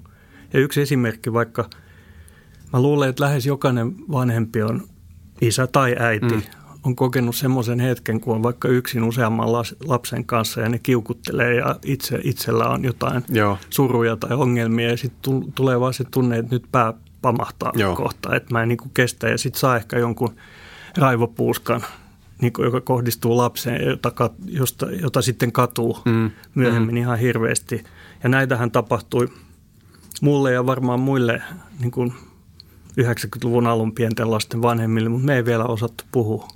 Ja yksi esimerkki vaikka, mä luulen, että lähes jokainen vanhempi on isä tai äiti, mm on kokenut semmoisen hetken, kun on vaikka yksin useamman lapsen kanssa ja ne kiukuttelee ja itse, itsellä on jotain Joo. suruja tai ongelmia ja sitten tulee vaan se tunne, että nyt pää pamahtaa Joo. kohta, että mä en niin kestä ja sitten saa ehkä jonkun raivopuuskan, niin kuin, joka kohdistuu lapseen, jota, josta, jota sitten katuu mm. myöhemmin mm. ihan hirveästi. Ja näitähän tapahtui mulle ja varmaan muille niin kuin 90-luvun alun pienten lasten vanhemmille, mutta me ei vielä osattu puhua.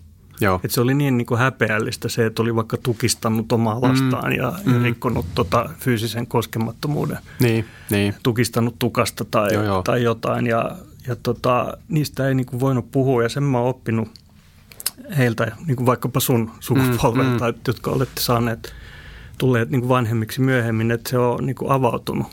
Joo. Et se oli niin, niin kuin häpeällistä se, että oli vaikka tukistanut omaa lastaan mm. ja, mm. ja rikkonut tota fyysisen koskemattomuuden. Niin, niin. Tukistanut tukasta tai, joo, joo. tai jotain ja, ja tota, niistä ei niin kuin voinut puhua ja sen mä oon oppinut heiltä, niin kuin vaikkapa sun sukupolvelta, mm, mm. jotka olette saaneet tulleet niin kuin vanhemmiksi myöhemmin, että se on niin kuin avautunut.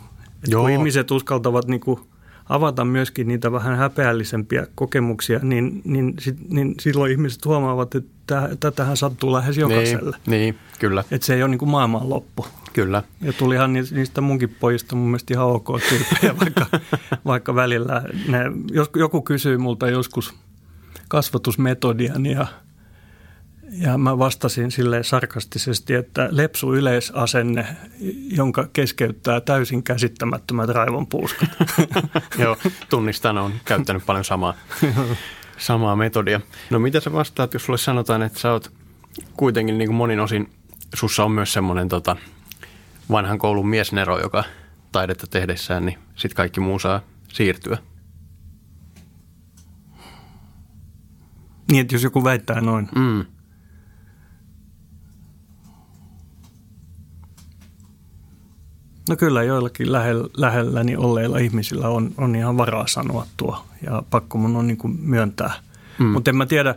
Että kun ihmiset uskaltavat niin kuin avata myöskin niitä vähän häpeällisempiä kokemuksia, niin, niin, sit, niin silloin ihmiset huomaavat, että tätähän sattuu lähes jokaiselle. Niin, niin kyllä. Että se ei ole niin kuin maailman loppu. Kyllä. Ja tulihan niistä munkin pojista mun mielestä ihan ok tyyppejä, vaikka, vaikka välillä ne, jos, joku kysyy multa joskus kasvatusmetodiani ja, ja mä vastasin sille sarkastisesti, että lepsu yleisasenne, jonka keskeyttää täysin käsittämättömät raivonpuuskat. Joo, tunnistan, on käyttänyt paljon samaa, samaa metodia. No mitä sä vastaat, jos sulle sanotaan, että sä oot kuitenkin niin kuin monin osin, sussa on myös semmoinen tota, vanhan koulun miesnero, joka taidetta tehdessään, niin sitten kaikki muu saa siirtyä. Niin, että jos joku väittää noin. Mm. No kyllä joillakin lähellä, lähelläni olleilla ihmisillä on, on ihan varaa sanoa tuo ja pakko mun on niin kuin myöntää. Mm. Mutta en mä tiedä,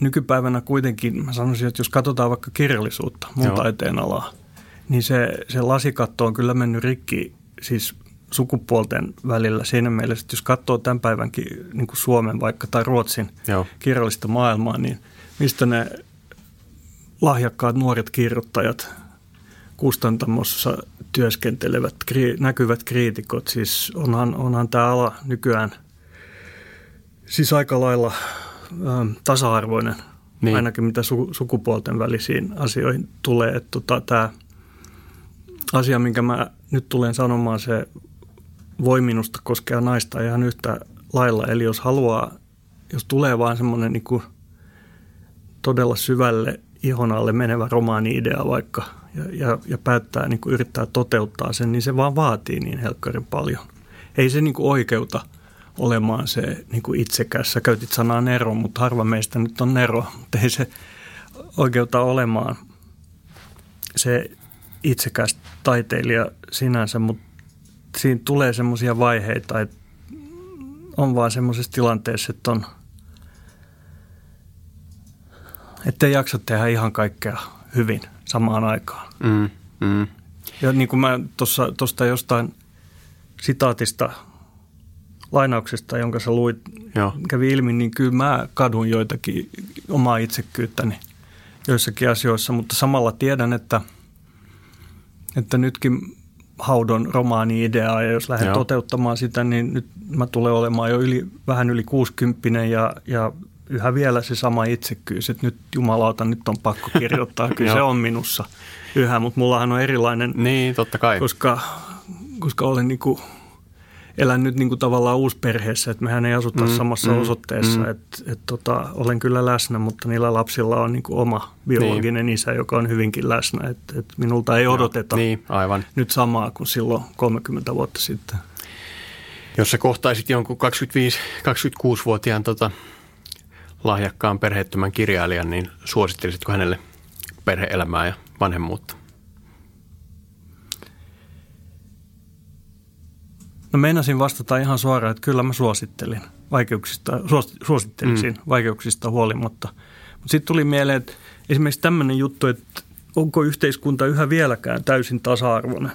nykypäivänä kuitenkin mä sanoisin, että jos katsotaan vaikka kirjallisuutta, mun Joo. taiteen alaa, niin se, se lasikatto on kyllä mennyt rikki siis sukupuolten välillä siinä mielessä, että jos katsoo tämän päivänkin niin kuin Suomen vaikka tai Ruotsin Joo. kirjallista maailmaa, niin mistä ne lahjakkaat nuoret kirjoittajat kustantamossa työskentelevät näkyvät kriitikot, siis onhan, onhan tämä ala nykyään siis aika lailla ähm, tasa-arvoinen, niin. ainakin mitä su, sukupuolten välisiin asioihin tulee. Että tota, tämä asia, minkä mä nyt tulen sanomaan, se voi minusta koskea naista ihan yhtä lailla. Eli jos haluaa, jos tulee vaan semmoinen niin todella syvälle ihon alle menevä romaani-idea vaikka ja, ja, ja päättää niin kuin yrittää toteuttaa sen, niin se vaan vaatii niin helkkarin paljon. Ei se niin kuin oikeuta olemaan se niin kuin itsekäs. Sä käytit sanaa nero, mutta harva meistä nyt on nero. Mutta ei se oikeuta olemaan se itsekäs taiteilija sinänsä, mutta siinä tulee semmoisia vaiheita, että on vaan semmoisessa tilanteessa, että on, ei jaksa tehdä ihan kaikkea hyvin samaan aikaan. Mm, mm. Ja niin kuin mä tuosta jostain sitaatista, lainauksesta, jonka sä luit, Joo. kävi ilmi, niin kyllä mä kadun joitakin omaa itsekyyttäni joissakin asioissa, mutta samalla tiedän, että, että nytkin haudon romaani-ideaa ja jos lähden Joo. toteuttamaan sitä, niin nyt mä tulen olemaan jo yli, vähän yli 60 ja, ja yhä vielä se sama itsekkyys, että nyt jumalauta, nyt on pakko kirjoittaa. Kyllä se on minussa yhä, mutta mullahan on erilainen. Niin, totta kai. Koska, koska olen niin kuin elän nyt niin kuin tavallaan uusperheessä, että mehän ei asuta mm, samassa mm, osoitteessa. Mm. Että et tota, olen kyllä läsnä, mutta niillä lapsilla on niin kuin oma biologinen niin. isä, joka on hyvinkin läsnä. Että et minulta ei odoteta niin, aivan. nyt samaa kuin silloin 30 vuotta sitten. Jos sä kohtaisit jonkun 25-26-vuotiaan tota, lahjakkaan perheettömän kirjailijan, niin suosittelisitko hänelle perheelämää ja vanhemmuutta? No meinasin vastata ihan suoraan, että kyllä mä suosittelin vaikeuksista, suosittelisin mm. vaikeuksista huolimatta. Mutta sitten tuli mieleen, että esimerkiksi tämmöinen juttu, että onko yhteiskunta yhä vieläkään täysin tasa-arvoinen.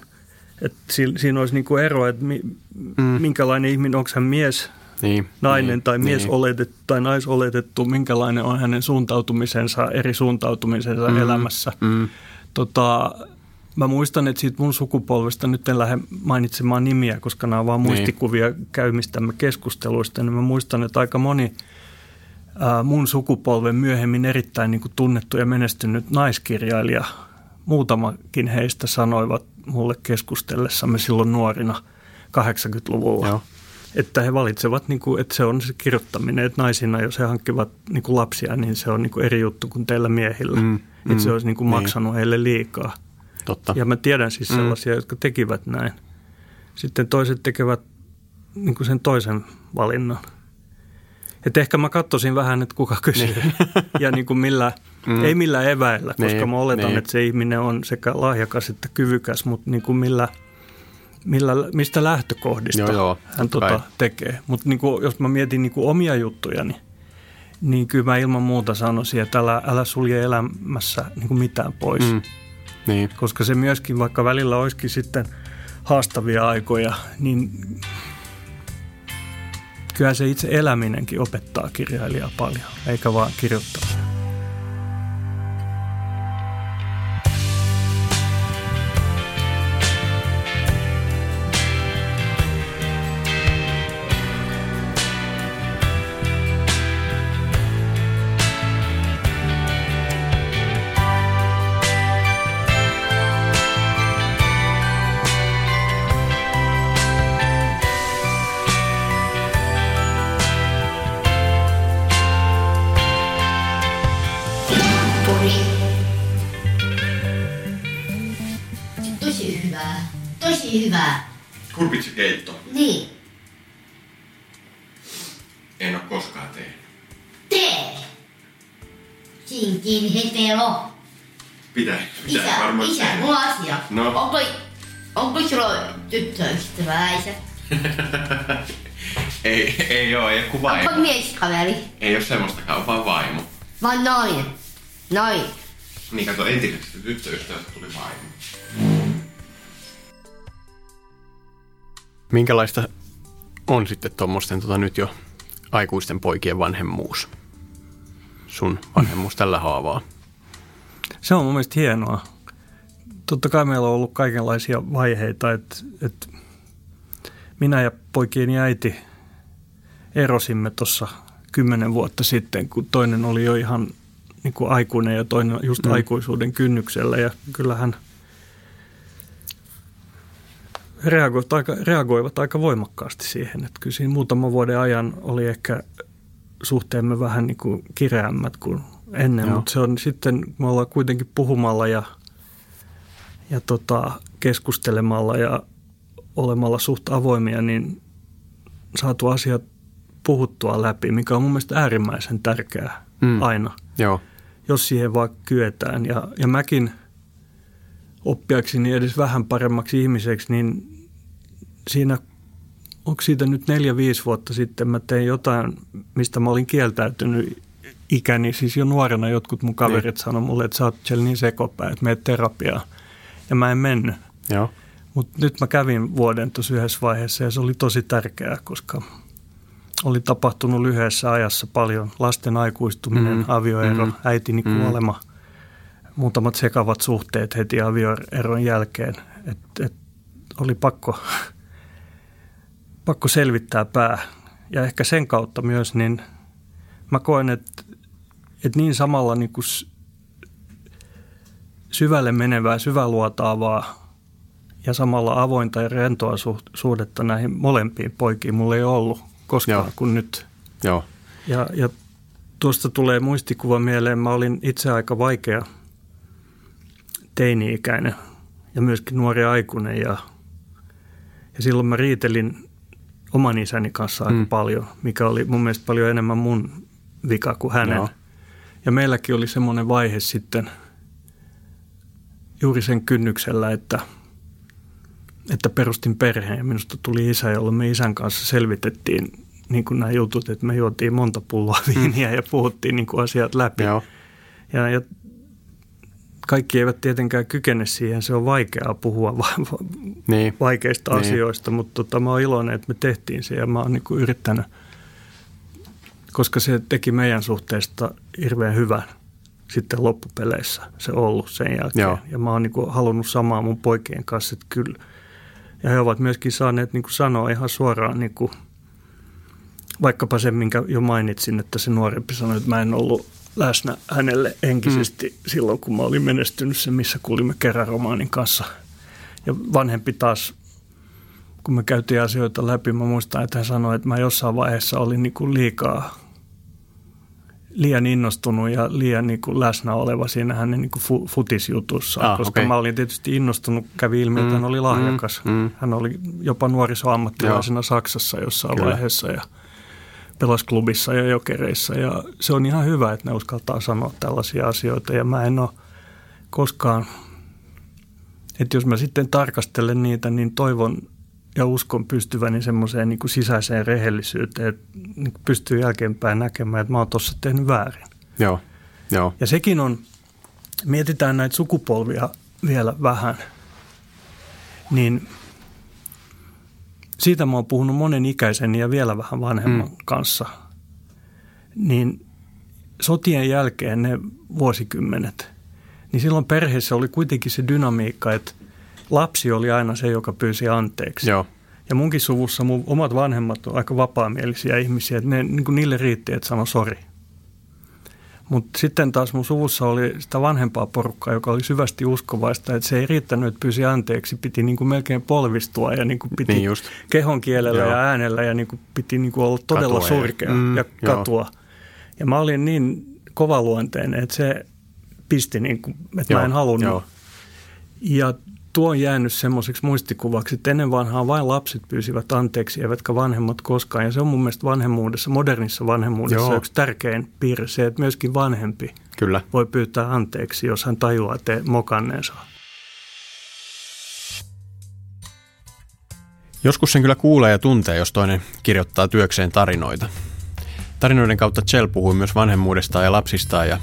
Että siinä olisi niinku ero, että mm. minkälainen ihminen, onko hän mies, niin, nainen niin, tai mies niin. oletettu tai naisoletettu, minkälainen on hänen suuntautumisensa, eri suuntautumisensa mm. elämässä. Mm. Tota, Mä muistan, että siitä mun sukupolvesta, nyt en lähde mainitsemaan nimiä, koska nämä on vaan niin. muistikuvia käymistämme keskusteluista, niin mä muistan, että aika moni ää, mun sukupolven myöhemmin erittäin niin kuin tunnettu ja menestynyt naiskirjailija, muutamakin heistä sanoivat mulle keskustellessamme silloin nuorina 80-luvulla. Joo että he valitsevat, niin kuin, että se on se kirjoittaminen, että naisina, jos he hankkivat niin kuin lapsia, niin se on niin kuin eri juttu kuin teillä miehillä. Mm, että mm, se olisi niin kuin niin. maksanut heille liikaa. Totta. Ja mä tiedän siis mm. sellaisia, mm. jotka tekivät näin. Sitten toiset tekevät niin kuin sen toisen valinnan. Et ehkä mä katsoisin vähän, että kuka kysyy niin. ja niin kuin millä, mm. ei millään eväillä, koska niin, mä oletan, niin. että se ihminen on sekä lahjakas että kyvykäs, mutta niin kuin millä, millä, mistä lähtökohdista joo, joo, hän tota tekee. Mutta niin jos mä mietin niin kuin omia juttujani, niin kyllä mä ilman muuta sanoisin, että älä, älä sulje elämässä niin kuin mitään pois. Mm. Niin. Koska se myöskin, vaikka välillä olisikin sitten haastavia aikoja, niin Kyllä se itse eläminenkin opettaa kirjailijaa paljon, eikä vaan kirjoittaminen. Vaan noin. Noin. Niin kato, entisestä tyttöystävästä tuli vaimo. Minkälaista on sitten tuommoisten tota, nyt jo aikuisten poikien vanhemmuus? Sun vanhemmuus tällä haavaa. Se on mun mielestä hienoa. Totta kai meillä on ollut kaikenlaisia vaiheita, että, että minä ja poikieni äiti erosimme tuossa kymmenen vuotta sitten, kun toinen oli jo ihan niin kuin aikuinen ja toinen just mm. aikuisuuden kynnyksellä. Ja kyllähän reagoivat aika, reagoivat aika voimakkaasti siihen. Että kyllä siinä muutaman vuoden ajan oli ehkä suhteemme vähän niin kuin kireämmät kuin ennen, Joo. mutta se on sitten, me ollaan kuitenkin puhumalla ja, ja tota, keskustelemalla ja olemalla suht avoimia, niin saatu asiat puhuttua läpi, mikä on mun mielestä äärimmäisen tärkeää mm. aina. Joo. Jos siihen vaan kyetään. Ja, ja mäkin oppiakseni edes vähän paremmaksi ihmiseksi, niin siinä, onko siitä nyt neljä, viisi vuotta sitten, mä tein jotain, mistä mä olin kieltäytynyt ikäni. Siis jo nuorena jotkut mun kaverit niin. sanoivat mulle, että sä oot niin sekopää, että meet terapiaan. Ja mä en mennyt. Joo. Mutta nyt mä kävin vuoden tuossa yhdessä vaiheessa ja se oli tosi tärkeää, koska oli tapahtunut lyhyessä ajassa paljon. Lasten aikuistuminen, mm. avioero, mm. äitini mm. kuolema, muutamat sekavat suhteet heti avioeron jälkeen. Et, et oli pakko, pakko selvittää pää. Ja ehkä sen kautta myös, niin mä koen, että, että niin samalla niin kuin syvälle menevää, syväluotaavaa ja samalla avointa ja rentoa suhdetta näihin molempiin poikiin mulla ei ollut koskaan Joo. kuin nyt. Joo. Ja, ja tuosta tulee muistikuva mieleen, mä olin itse aika vaikea teini-ikäinen ja myöskin nuori aikuinen ja, ja silloin mä riitelin oman isäni kanssa aika mm. paljon, mikä oli mun mielestä paljon enemmän mun vika kuin hänen. Joo. Ja meilläkin oli semmoinen vaihe sitten juuri sen kynnyksellä, että – että perustin perheen ja minusta tuli isä, jolloin me isän kanssa selvitettiin niin kuin nämä jutut, että me juotiin monta pulloa mm. viiniä ja puhuttiin niin kuin asiat läpi. Joo. Ja, ja kaikki eivät tietenkään kykene siihen, se on vaikeaa puhua va- va- niin. vaikeista niin. asioista, mutta tota, mä oon iloinen, että me tehtiin se ja mä oon niin kuin yrittänyt, koska se teki meidän suhteesta hirveän hyvän sitten loppupeleissä se ollut sen jälkeen. Joo. Ja mä oon niin kuin halunnut samaa mun poikien kanssa, että kyllä – ja he ovat myöskin saaneet niin kuin sanoa ihan suoraan, niin kuin, vaikkapa se, minkä jo mainitsin, että se nuorempi sanoi, että mä en ollut läsnä hänelle henkisesti mm. silloin, kun mä olin menestynyt se, missä kuulimme kerran romaanin kanssa. Ja vanhempi taas, kun me käytiin asioita läpi, mä muistan, että hän sanoi, että mä jossain vaiheessa olin niin kuin liikaa liian innostunut ja liian niin kuin läsnä oleva siinä hänen niin kuin futisjutussa, ah, koska okay. mä olin tietysti innostunut, kävi ilmi, että mm, hän oli lahjakas. Mm, mm. Hän oli jopa nuorisoammattilaisena Joo. Saksassa jossain Kyllä. vaiheessa ja pelasi klubissa ja jokereissa ja se on ihan hyvä, että ne uskaltaa sanoa tällaisia asioita ja mä en ole koskaan, että jos mä sitten tarkastelen niitä, niin toivon ja uskon pystyväni semmoiseen niin kuin sisäiseen rehellisyyteen, että niin kuin pystyy jälkeenpäin näkemään, että mä oon tuossa tehnyt väärin. Joo, joo. Ja sekin on, mietitään näitä sukupolvia vielä vähän, niin siitä mä oon puhunut monen ikäisen ja vielä vähän vanhemman mm. kanssa. Niin sotien jälkeen ne vuosikymmenet, niin silloin perheessä oli kuitenkin se dynamiikka, että lapsi oli aina se, joka pyysi anteeksi. Joo. Ja munkin suvussa mun omat vanhemmat on aika vapaamielisiä ihmisiä, että ne, niin kuin niille riitti, että sano sori. Mutta sitten taas mun suvussa oli sitä vanhempaa porukkaa, joka oli syvästi uskovaista, että se ei riittänyt, että pyysi anteeksi. Piti niin kuin melkein polvistua ja niin kuin piti niin just. kehon kielellä Joo. ja äänellä ja niin kuin piti niin kuin olla todella katua surkea ja, mm, ja katua. Joo. Ja mä olin niin kovaluonteinen, että se pisti, niin kuin, että Joo. mä en halunnut. Joo. Ja tuo on jäänyt semmoiseksi muistikuvaksi, että ennen vanhaa vain lapset pyysivät anteeksi, eivätkä vanhemmat koskaan. Ja se on mun mielestä vanhemmuudessa, modernissa vanhemmuudessa Joo. yksi tärkein piirre se, että myöskin vanhempi Kyllä. voi pyytää anteeksi, jos hän tajuaa te mokanneensa. Joskus sen kyllä kuulee ja tuntee, jos toinen kirjoittaa työkseen tarinoita. Tarinoiden kautta Chell puhui myös vanhemmuudestaan ja lapsistaan ja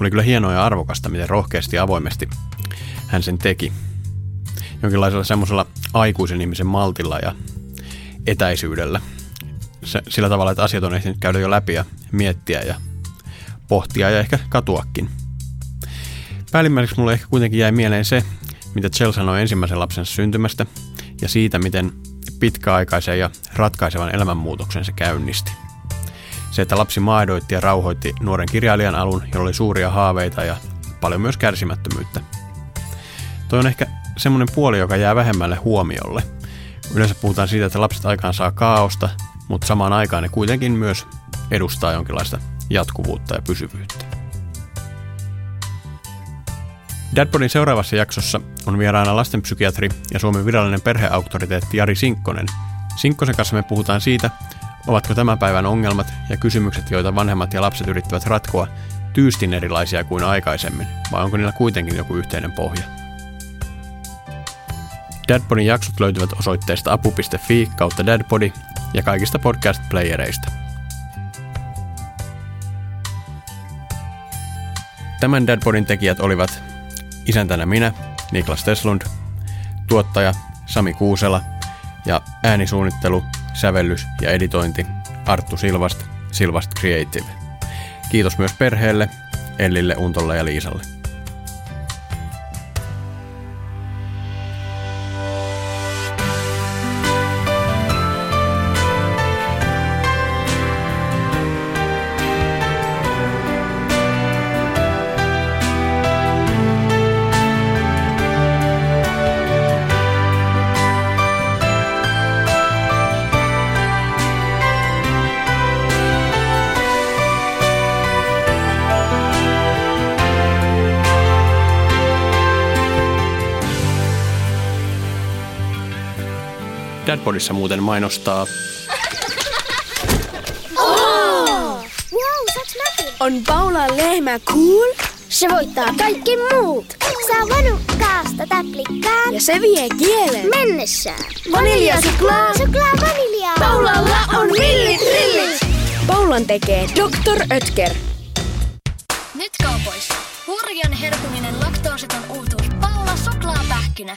oli kyllä hienoa ja arvokasta, miten rohkeasti ja avoimesti hän sen teki – jonkinlaisella semmoisella aikuisen ihmisen maltilla ja etäisyydellä. Se, sillä tavalla, että asiat on ehtinyt käydä jo läpi ja miettiä ja pohtia ja ehkä katuakin. Päällimmäiseksi mulle ehkä kuitenkin jäi mieleen se, mitä Chell sanoi ensimmäisen lapsen syntymästä ja siitä, miten pitkäaikaisen ja ratkaisevan elämänmuutoksen se käynnisti. Se, että lapsi maadoitti ja rauhoitti nuoren kirjailijan alun, jolla oli suuria haaveita ja paljon myös kärsimättömyyttä. Toi on ehkä semmoinen puoli, joka jää vähemmälle huomiolle. Yleensä puhutaan siitä, että lapset aikaan saa kaaosta, mutta samaan aikaan ne kuitenkin myös edustaa jonkinlaista jatkuvuutta ja pysyvyyttä. Dadpodin seuraavassa jaksossa on vieraana lastenpsykiatri ja Suomen virallinen perheauktoriteetti Jari Sinkkonen. Sinkkosen kanssa me puhutaan siitä, ovatko tämän päivän ongelmat ja kysymykset, joita vanhemmat ja lapset yrittävät ratkoa, tyystin erilaisia kuin aikaisemmin, vai onko niillä kuitenkin joku yhteinen pohja. Dadpodin jaksot löytyvät osoitteesta apu.fi kautta dadpodi ja kaikista podcast-playereista. Tämän Dadpodin tekijät olivat isäntänä minä, Niklas Teslund, tuottaja Sami Kuusela ja äänisuunnittelu, sävellys ja editointi Arttu Silvast, Silvast Creative. Kiitos myös perheelle, Ellille, Untolle ja Liisalle. Dadpodissa muuten mainostaa... Oh! Wow, On Paula lehmä cool? Se voittaa kaikki muut. Saa vanukkaasta täplikkaan. Ja se vie kielen. Mennessään. Vanilja suklaa. Suklaa vaniljaa. Paulalla on millit rillit. Paulan tekee Dr. Ötker. Nyt kaupoissa. Hurjan herkuminen laktoositon uutuus. Paula suklaa pähkinä.